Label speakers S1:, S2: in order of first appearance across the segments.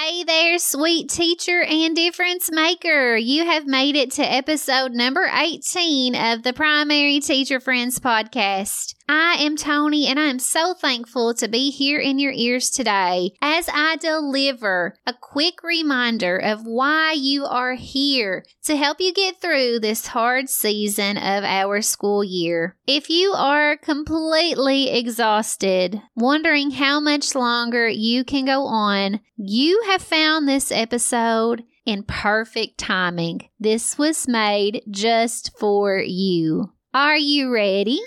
S1: Hey there, sweet teacher and difference maker. You have made it to episode number 18 of the Primary Teacher Friends podcast. I am Tony, and I am so thankful to be here in your ears today as I deliver a quick reminder of why you are here to help you get through this hard season of our school year. If you are completely exhausted, wondering how much longer you can go on, you have found this episode in perfect timing. This was made just for you. Are you ready?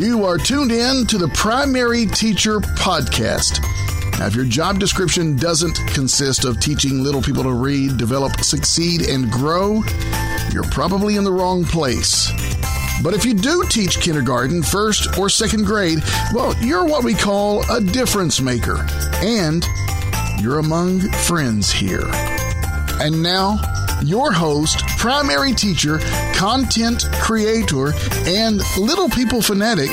S2: You are tuned in to the Primary Teacher Podcast. Now, if your job description doesn't consist of teaching little people to read, develop, succeed, and grow, you're probably in the wrong place. But if you do teach kindergarten, first, or second grade, well, you're what we call a difference maker. And you're among friends here. And now, your host, primary teacher, content creator, and little people fanatic,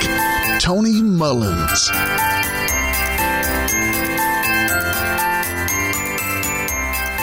S2: Tony Mullins.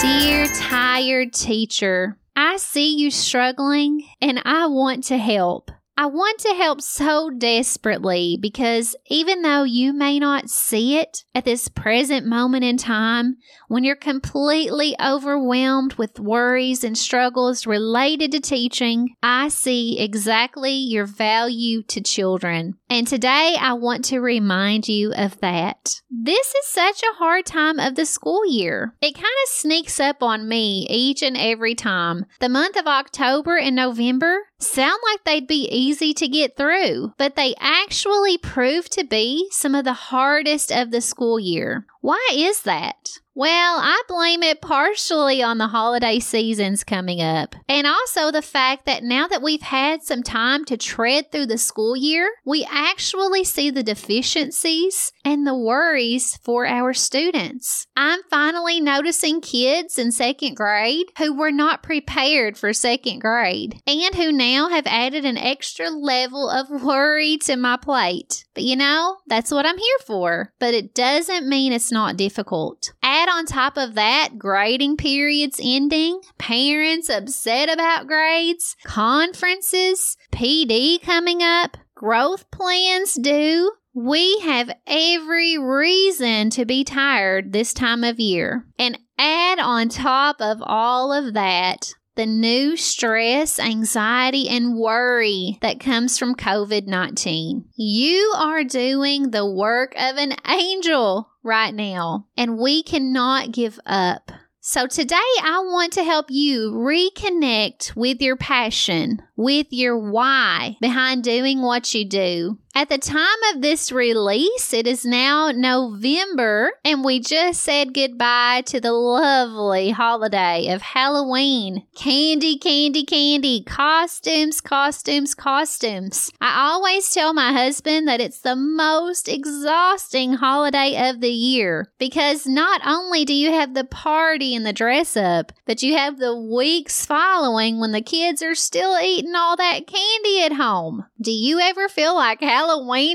S1: Dear tired teacher, I see you struggling and I want to help. I want to help so desperately because even though you may not see it at this present moment in time, when you're completely overwhelmed with worries and struggles related to teaching, I see exactly your value to children. And today I want to remind you of that. This is such a hard time of the school year. It kind of sneaks up on me each and every time. The month of October and November sound like they'd be easy to get through, but they actually prove to be some of the hardest of the school year. Why is that? Well, I blame it partially on the holiday seasons coming up, and also the fact that now that we've had some time to tread through the school year, we actually see the deficiencies and the worries for our students. I'm finally noticing kids in second grade who were not prepared for second grade and who now have added an extra level of worry to my plate. But you know, that's what I'm here for. But it doesn't mean it's not difficult. Add on top of that, grading periods ending, parents upset about grades, conferences, PD coming up, growth plans due. We have every reason to be tired this time of year. And add on top of all of that, the new stress, anxiety, and worry that comes from COVID 19. You are doing the work of an angel right now, and we cannot give up. So, today I want to help you reconnect with your passion, with your why behind doing what you do. At the time of this release, it is now November, and we just said goodbye to the lovely holiday of Halloween. Candy, candy, candy, costumes, costumes, costumes. I always tell my husband that it's the most exhausting holiday of the year because not only do you have the party and the dress up, but you have the weeks following when the kids are still eating all that candy at home. Do you ever feel like Halloween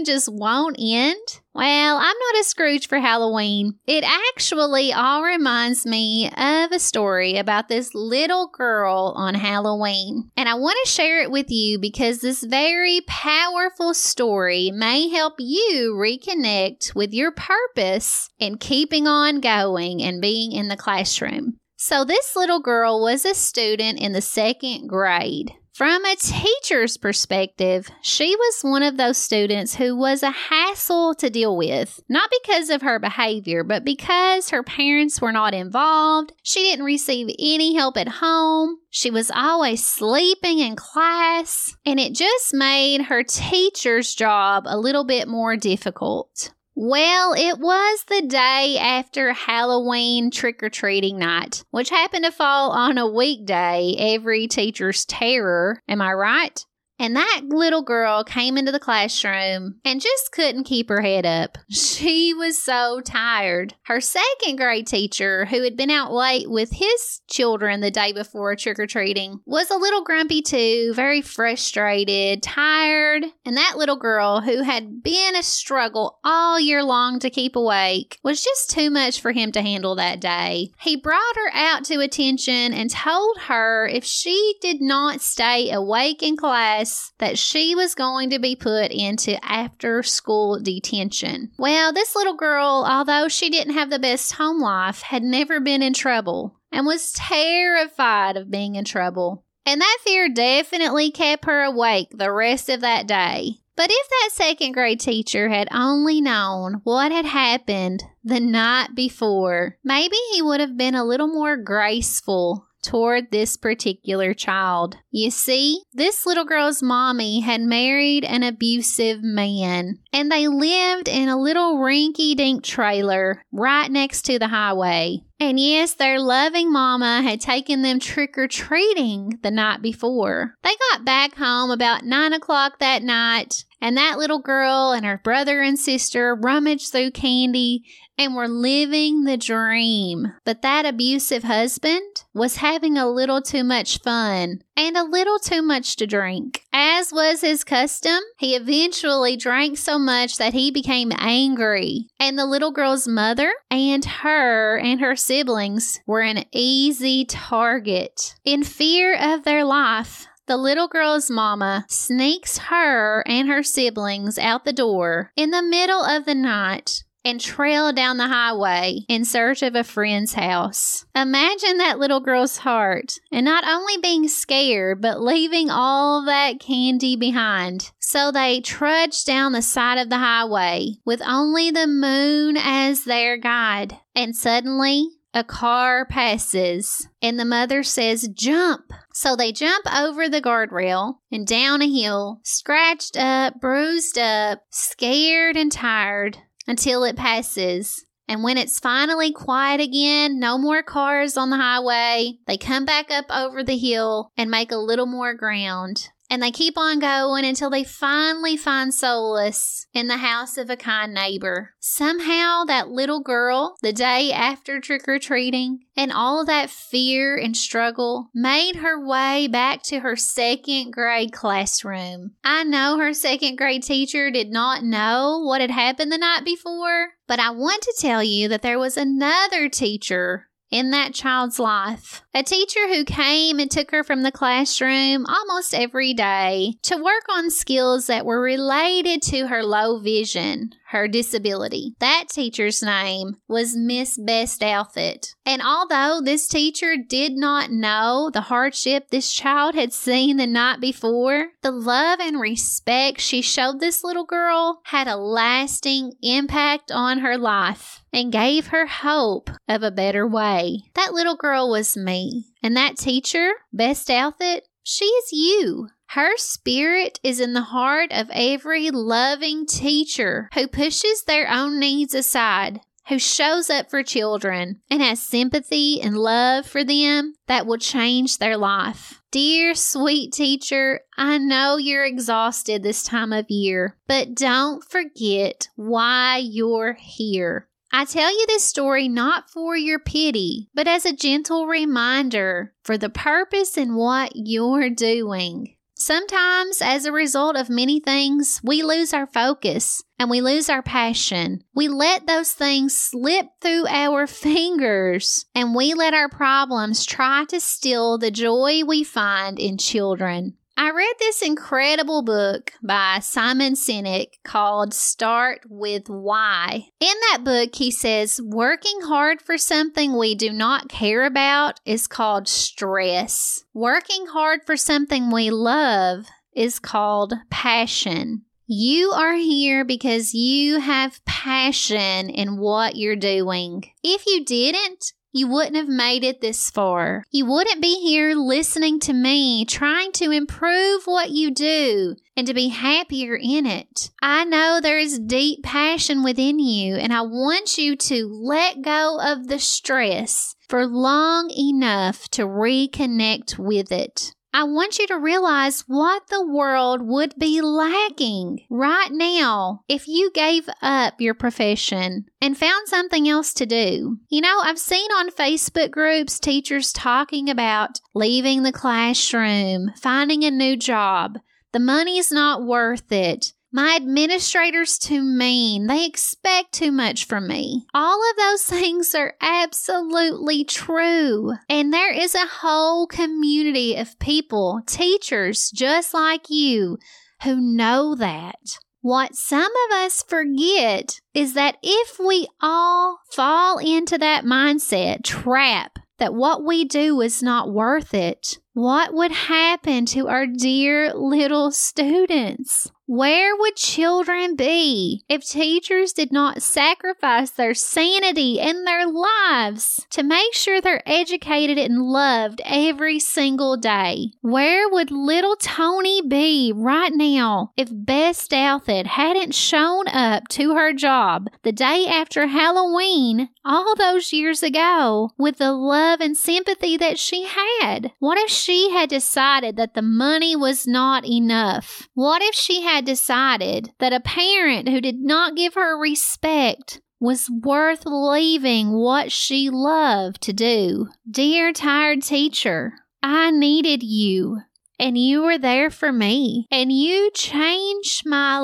S1: just won't end? Well, I'm not a Scrooge for Halloween. It actually all reminds me of a story about this little girl on Halloween. And I want to share it with you because this very powerful story may help you reconnect with your purpose in keeping on going and being in the classroom. So, this little girl was a student in the second grade. From a teacher's perspective, she was one of those students who was a hassle to deal with, not because of her behavior, but because her parents were not involved. She didn't receive any help at home. She was always sleeping in class, and it just made her teacher's job a little bit more difficult. Well, it was the day after Halloween trick or treating night, which happened to fall on a weekday, every teacher's terror. Am I right? And that little girl came into the classroom and just couldn't keep her head up. She was so tired. Her second grade teacher, who had been out late with his children the day before trick or treating, was a little grumpy too, very frustrated, tired. And that little girl, who had been a struggle all year long to keep awake, was just too much for him to handle that day. He brought her out to attention and told her if she did not stay awake in class, that she was going to be put into after school detention. Well, this little girl, although she didn't have the best home life, had never been in trouble and was terrified of being in trouble. And that fear definitely kept her awake the rest of that day. But if that second grade teacher had only known what had happened the night before, maybe he would have been a little more graceful toward this particular child. You see, this little girl's mommy had married an abusive man, and they lived in a little rinky dink trailer right next to the highway. And yes, their loving mama had taken them trick or treating the night before. They got back home about nine o'clock that night, and that little girl and her brother and sister rummaged through candy and were living the dream. But that abusive husband was having a little too much fun and a little too much to drink. As was his custom, he eventually drank so much that he became angry, and the little girl's mother and her and her siblings were an easy target. In fear of their life, the little girl's mama sneaks her and her siblings out the door in the middle of the night and trail down the highway in search of a friend's house. Imagine that little girl's heart, and not only being scared, but leaving all that candy behind. So they trudged down the side of the highway with only the moon as their guide. And suddenly, a car passes and the mother says, Jump. So they jump over the guardrail and down a hill, scratched up, bruised up, scared and tired until it passes. And when it's finally quiet again, no more cars on the highway, they come back up over the hill and make a little more ground. And they keep on going until they finally find solace in the house of a kind neighbor. Somehow, that little girl, the day after trick or treating, and all that fear and struggle made her way back to her second grade classroom. I know her second grade teacher did not know what had happened the night before, but I want to tell you that there was another teacher in that child's life. A teacher who came and took her from the classroom almost every day to work on skills that were related to her low vision, her disability. That teacher's name was Miss Bess Douthit. And although this teacher did not know the hardship this child had seen the night before, the love and respect she showed this little girl had a lasting impact on her life and gave her hope of a better way. That little girl was me. And that teacher, Bess Douthit, she is you. Her spirit is in the heart of every loving teacher who pushes their own needs aside, who shows up for children and has sympathy and love for them that will change their life. Dear sweet teacher, I know you're exhausted this time of year, but don't forget why you're here. I tell you this story not for your pity, but as a gentle reminder for the purpose in what you're doing. Sometimes, as a result of many things, we lose our focus and we lose our passion. We let those things slip through our fingers and we let our problems try to steal the joy we find in children. I read this incredible book by Simon Sinek called Start with Why. In that book, he says, working hard for something we do not care about is called stress. Working hard for something we love is called passion. You are here because you have passion in what you're doing. If you didn't, you wouldn't have made it this far. You wouldn't be here listening to me, trying to improve what you do and to be happier in it. I know there is deep passion within you, and I want you to let go of the stress for long enough to reconnect with it. I want you to realize what the world would be lacking right now if you gave up your profession and found something else to do. You know, I've seen on Facebook groups teachers talking about leaving the classroom, finding a new job. The money's not worth it. My administrator's too mean. They expect too much from me. All of those things are absolutely true. And there is a whole community of people, teachers just like you, who know that. What some of us forget is that if we all fall into that mindset trap that what we do is not worth it, what would happen to our dear little students? Where would children be if teachers did not sacrifice their sanity and their lives to make sure they're educated and loved every single day? Where would little Tony be right now if Bess Douthit hadn't shown up to her job the day after Halloween all those years ago with the love and sympathy that she had? What if she had decided that the money was not enough? What if she had decided that a parent who did not give her respect was worth leaving what she loved to do. Dear tired teacher, I needed you and you were there for me and you changed my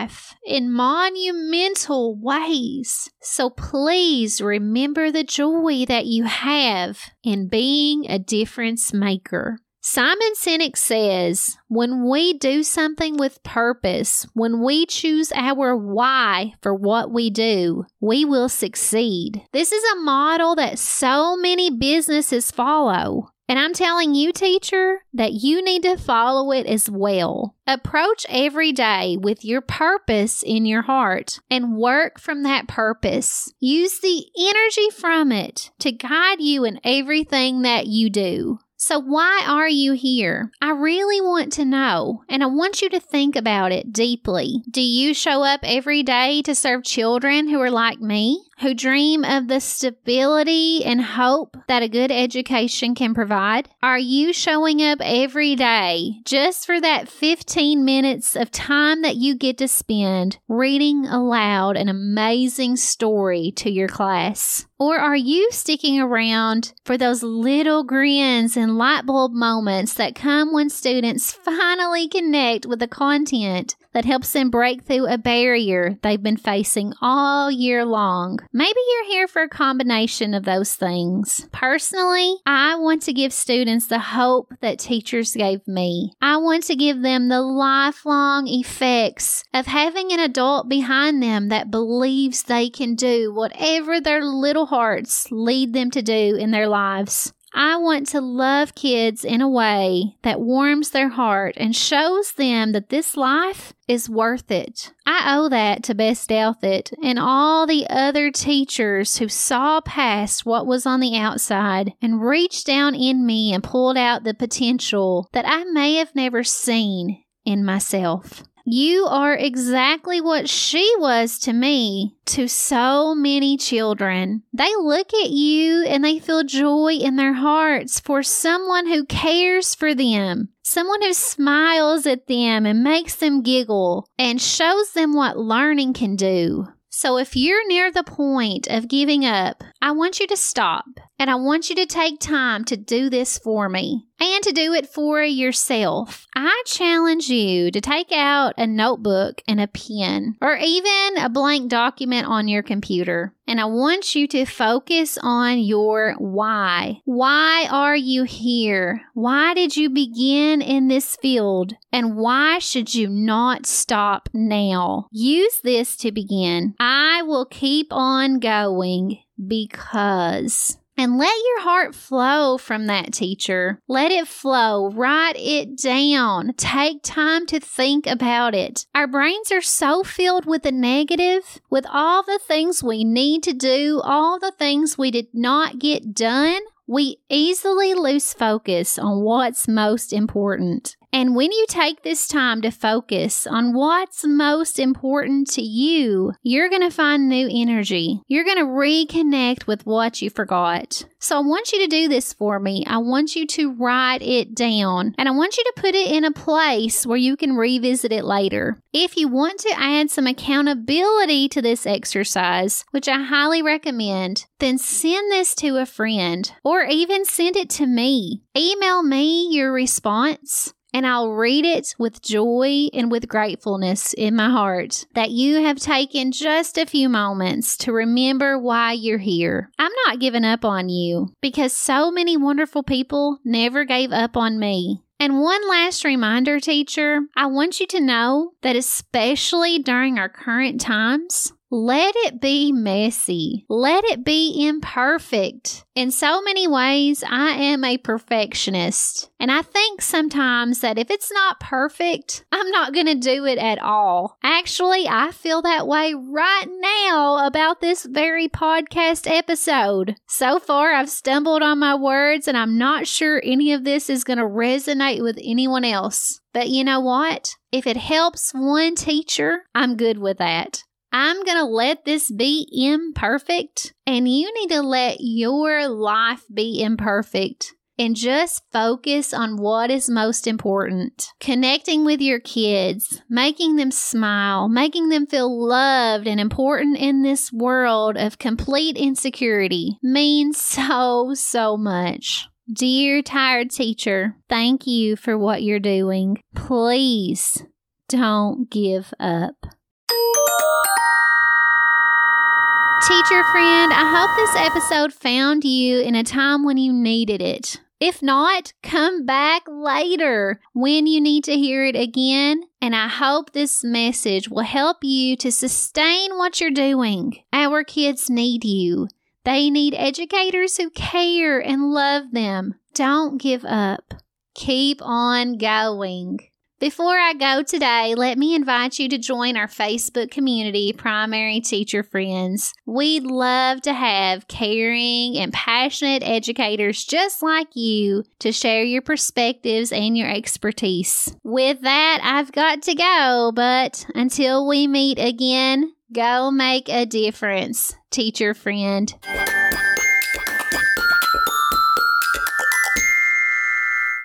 S1: life in monumental ways. So please remember the joy that you have in being a difference maker. Simon Sinek says, when we do something with purpose, when we choose our why for what we do, we will succeed. This is a model that so many businesses follow. And I'm telling you, teacher, that you need to follow it as well. Approach every day with your purpose in your heart and work from that purpose. Use the energy from it to guide you in everything that you do. So, why are you here? I really want to know, and I want you to think about it deeply. Do you show up every day to serve children who are like me, who dream of the stability and hope that a good education can provide? Are you showing up every day just for that 15 minutes of time that you get to spend reading aloud an amazing story to your class? Or are you sticking around for those little grins and light bulb moments that come when students finally connect with the content that helps them break through a barrier they've been facing all year long. Maybe you're here for a combination of those things. Personally, I want to give students the hope that teachers gave me. I want to give them the lifelong effects of having an adult behind them that believes they can do whatever their little hearts lead them to do in their lives. I want to love kids in a way that warms their heart and shows them that this life is worth it. I owe that to Bess Douthit and all the other teachers who saw past what was on the outside and reached down in me and pulled out the potential that I may have never seen in myself. You are exactly what she was to me, to so many children. They look at you and they feel joy in their hearts for someone who cares for them, someone who smiles at them and makes them giggle and shows them what learning can do. So, if you're near the point of giving up, I want you to stop and I want you to take time to do this for me and to do it for yourself. I challenge you to take out a notebook and a pen or even a blank document on your computer. And I want you to focus on your why. Why are you here? Why did you begin in this field? And why should you not stop now? Use this to begin. I will keep on going because and let your heart flow from that teacher. Let it flow. Write it down. Take time to think about it. Our brains are so filled with the negative, with all the things we need to do, all the things we did not get done. We easily lose focus on what's most important. And when you take this time to focus on what's most important to you, you're going to find new energy. You're going to reconnect with what you forgot. So I want you to do this for me. I want you to write it down and I want you to put it in a place where you can revisit it later. If you want to add some accountability to this exercise, which I highly recommend, then send this to a friend or even send it to me. Email me your response and I'll read it with joy and with gratefulness in my heart that you have taken just a few moments to remember why you're here. I'm not giving up on you because so many wonderful people never gave up on me. And one last reminder, teacher, I want you to know that especially during our current times, let it be messy. Let it be imperfect. In so many ways, I am a perfectionist. And I think sometimes that if it's not perfect, I'm not going to do it at all. Actually, I feel that way right now about this very podcast episode. So far, I've stumbled on my words and I'm not sure any of this is going to resonate with anyone else. But you know what? If it helps one teacher, I'm good with that. I'm going to let this be imperfect, and you need to let your life be imperfect and just focus on what is most important. Connecting with your kids, making them smile, making them feel loved and important in this world of complete insecurity means so, so much. Dear tired teacher, thank you for what you're doing. Please don't give up. Teacher friend, I hope this episode found you in a time when you needed it. If not, come back later when you need to hear it again. And I hope this message will help you to sustain what you're doing. Our kids need you. They need educators who care and love them. Don't give up. Keep on going. Before I go today, let me invite you to join our Facebook community, Primary Teacher Friends. We'd love to have caring and passionate educators just like you to share your perspectives and your expertise. With that, I've got to go, but until we meet again, go make a difference, teacher friend.